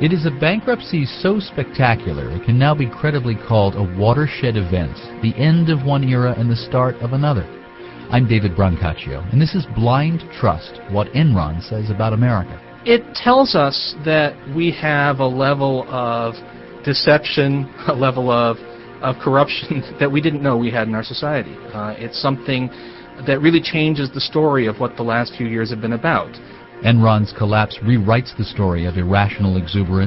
It is a bankruptcy so spectacular it can now be credibly called a watershed event, the end of one era and the start of another. I'm David Brancaccio, and this is Blind Trust, what Enron says about America. It tells us that we have a level of deception, a level of, of corruption that we didn't know we had in our society. Uh, it's something that really changes the story of what the last few years have been about. Enron's collapse rewrites the story of irrational exuberance